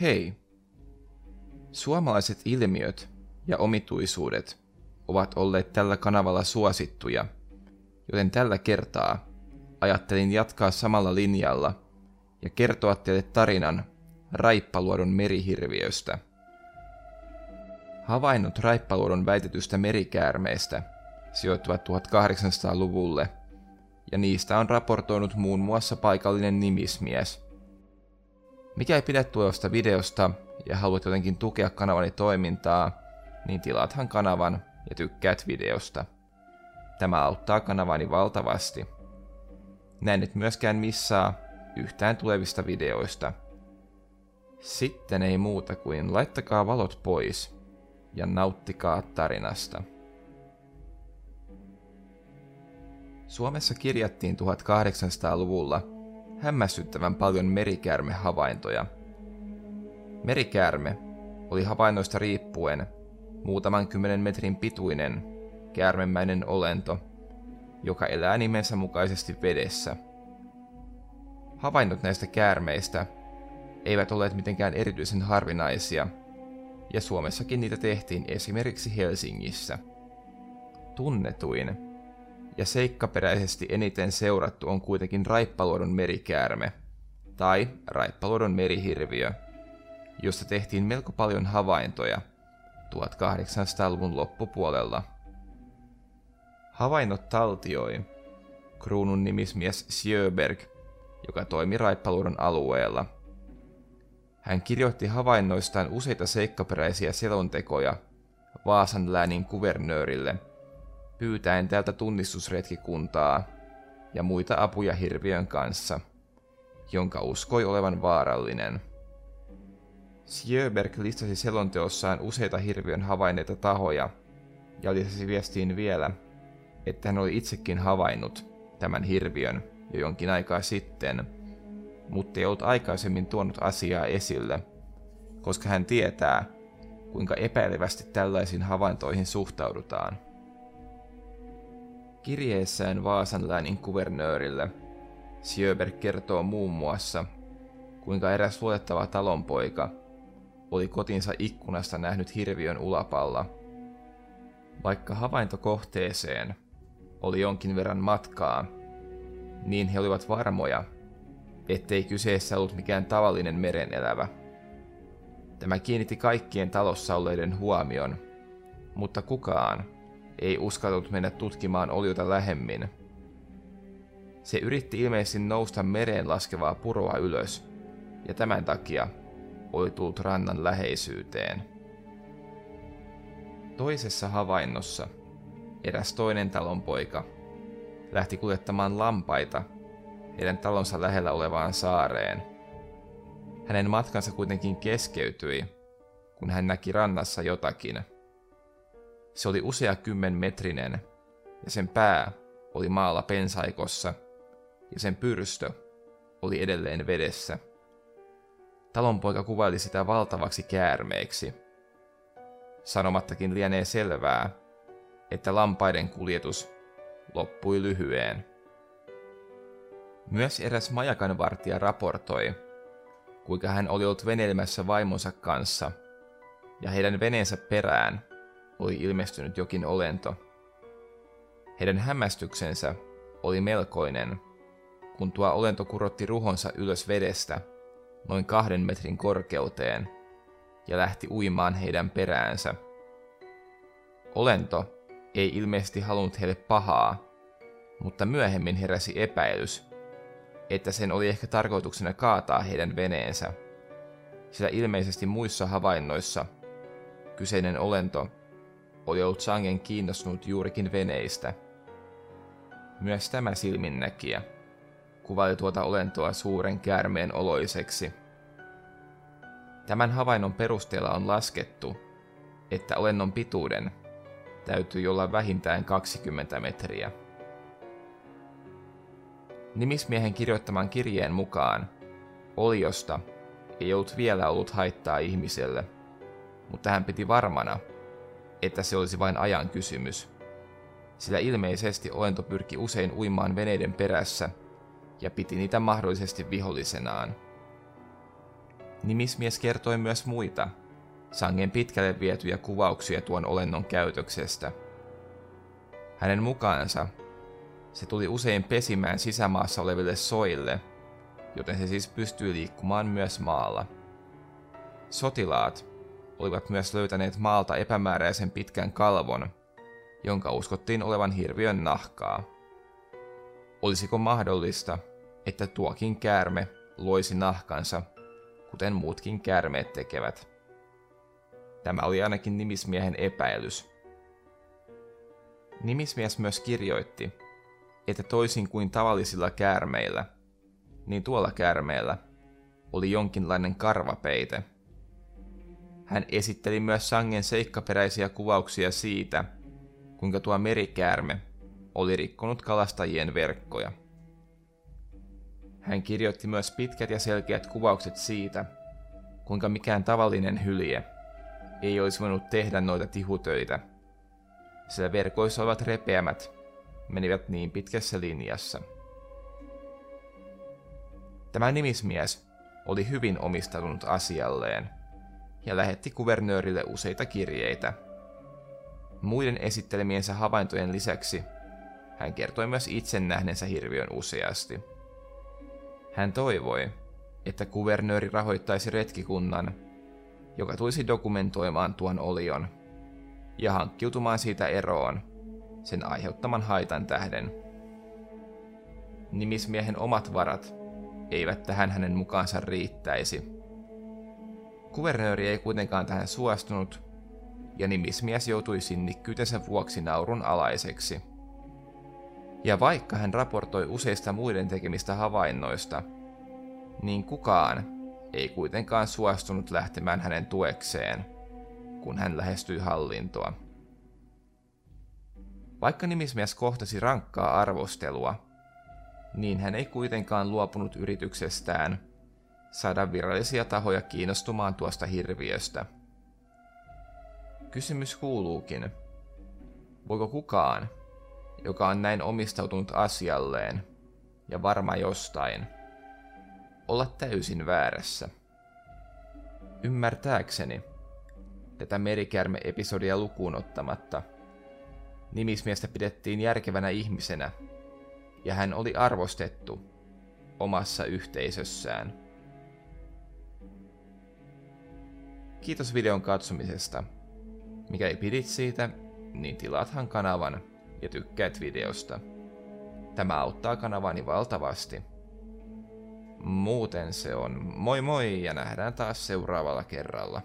Hei! Suomalaiset ilmiöt ja omituisuudet ovat olleet tällä kanavalla suosittuja, joten tällä kertaa ajattelin jatkaa samalla linjalla ja kertoa teille tarinan Raippaluodon merihirviöstä. Havainnot Raippaluodon väitetystä merikäärmeestä sijoittuvat 1800-luvulle, ja niistä on raportoinut muun muassa paikallinen nimismies. Mikä pidä tuosta videosta ja haluat jotenkin tukea kanavani toimintaa, niin tilaathan kanavan ja tykkäät videosta. Tämä auttaa kanavani valtavasti. Näin et myöskään missaa yhtään tulevista videoista. Sitten ei muuta kuin laittakaa valot pois ja nauttikaa tarinasta. Suomessa kirjattiin 1800-luvulla hämmästyttävän paljon merikäärmehavaintoja. Merikäärme oli havainnoista riippuen muutaman kymmenen metrin pituinen käärmemäinen olento, joka elää nimensä mukaisesti vedessä. Havainnot näistä käärmeistä eivät olleet mitenkään erityisen harvinaisia, ja Suomessakin niitä tehtiin esimerkiksi Helsingissä. Tunnetuin ja seikkaperäisesti eniten seurattu on kuitenkin Raippaluodon merikäärme, tai Raippaluodon merihirviö, josta tehtiin melko paljon havaintoja 1800-luvun loppupuolella. Havainnot taltioi kruunun nimismies Sjöberg, joka toimi Raippaluodon alueella – hän kirjoitti havainnoistaan useita seikkaperäisiä selontekoja Vaasan läänin kuvernöörille, pyytäen tältä tunnistusretkikuntaa ja muita apuja hirviön kanssa, jonka uskoi olevan vaarallinen. Sjöberg listasi selonteossaan useita hirviön havainneita tahoja ja lisäsi viestiin vielä, että hän oli itsekin havainnut tämän hirviön jo jonkin aikaa sitten – mutta ei ollut aikaisemmin tuonut asiaa esille, koska hän tietää, kuinka epäilevästi tällaisiin havaintoihin suhtaudutaan. Kirjeessään Vaasan läänin kuvernöörille Sjöberg kertoo muun muassa, kuinka eräs luotettava talonpoika oli kotinsa ikkunasta nähnyt hirviön ulapalla. Vaikka havaintokohteeseen oli jonkin verran matkaa, niin he olivat varmoja, ettei kyseessä ollut mikään tavallinen merenelävä. Tämä kiinnitti kaikkien talossa olleiden huomion, mutta kukaan ei uskaltanut mennä tutkimaan oliota lähemmin. Se yritti ilmeisesti nousta mereen laskevaa puroa ylös, ja tämän takia oli tullut rannan läheisyyteen. Toisessa havainnossa eräs toinen talonpoika lähti kuljettamaan lampaita heidän talonsa lähellä olevaan saareen. Hänen matkansa kuitenkin keskeytyi, kun hän näki rannassa jotakin. Se oli usea kymmen metrinen, ja sen pää oli maalla pensaikossa, ja sen pyrstö oli edelleen vedessä. Talonpoika kuvaili sitä valtavaksi käärmeeksi. Sanomattakin lienee selvää, että lampaiden kuljetus loppui lyhyeen. Myös eräs majakanvartija raportoi, kuinka hän oli ollut veneilemässä vaimonsa kanssa, ja heidän veneensä perään oli ilmestynyt jokin olento. Heidän hämmästyksensä oli melkoinen, kun tuo olento kurotti ruhonsa ylös vedestä noin kahden metrin korkeuteen ja lähti uimaan heidän peräänsä. Olento ei ilmeisesti halunnut heille pahaa, mutta myöhemmin heräsi epäilys, että sen oli ehkä tarkoituksena kaataa heidän veneensä, sillä ilmeisesti muissa havainnoissa kyseinen olento oli ollut sangen kiinnostunut juurikin veneistä. Myös tämä silminnäkijä kuvaili tuota olentoa suuren käärmeen oloiseksi. Tämän havainnon perusteella on laskettu, että olennon pituuden täytyy olla vähintään 20 metriä. Nimismiehen kirjoittaman kirjeen mukaan oliosta ei ollut vielä ollut haittaa ihmiselle, mutta hän piti varmana, että se olisi vain ajan kysymys, sillä ilmeisesti olento pyrki usein uimaan veneiden perässä ja piti niitä mahdollisesti vihollisenaan. Nimismies kertoi myös muita, sangen pitkälle vietyjä kuvauksia tuon olennon käytöksestä. Hänen mukaansa se tuli usein pesimään sisämaassa oleville soille, joten se siis pystyy liikkumaan myös maalla. Sotilaat olivat myös löytäneet maalta epämääräisen pitkän kalvon, jonka uskottiin olevan hirviön nahkaa. Olisiko mahdollista, että tuokin käärme loisi nahkansa, kuten muutkin käärmeet tekevät? Tämä oli ainakin nimismiehen epäilys. Nimismies myös kirjoitti, että toisin kuin tavallisilla käärmeillä, niin tuolla käärmeellä oli jonkinlainen karvapeite. Hän esitteli myös sangen seikkaperäisiä kuvauksia siitä, kuinka tuo merikäärme oli rikkonut kalastajien verkkoja. Hän kirjoitti myös pitkät ja selkeät kuvaukset siitä, kuinka mikään tavallinen hylje ei olisi voinut tehdä noita tihutöitä, sillä verkoissa olevat repeämät menivät niin pitkässä linjassa. Tämä nimismies oli hyvin omistautunut asialleen ja lähetti kuvernöörille useita kirjeitä. Muiden esittelemiensä havaintojen lisäksi hän kertoi myös itse nähneensä hirviön useasti. Hän toivoi, että kuvernööri rahoittaisi retkikunnan, joka tulisi dokumentoimaan tuon olion ja hankkiutumaan siitä eroon sen aiheuttaman haitan tähden. Nimismiehen omat varat eivät tähän hänen mukaansa riittäisi. Kuvernööri ei kuitenkaan tähän suostunut, ja nimismies joutui sinnikkyytensä vuoksi naurun alaiseksi. Ja vaikka hän raportoi useista muiden tekemistä havainnoista, niin kukaan ei kuitenkaan suostunut lähtemään hänen tuekseen, kun hän lähestyi hallintoa. Vaikka nimismies kohtasi rankkaa arvostelua, niin hän ei kuitenkaan luopunut yrityksestään saada virallisia tahoja kiinnostumaan tuosta hirviöstä. Kysymys kuuluukin, voiko kukaan, joka on näin omistautunut asialleen ja varma jostain, olla täysin väärässä? Ymmärtääkseni, tätä merikärme-episodia lukuun ottamatta – Nimismiestä pidettiin järkevänä ihmisenä, ja hän oli arvostettu omassa yhteisössään. Kiitos videon katsomisesta. Mikäli pidit siitä, niin tilaathan kanavan ja tykkäät videosta. Tämä auttaa kanavani valtavasti. Muuten se on moi moi ja nähdään taas seuraavalla kerralla.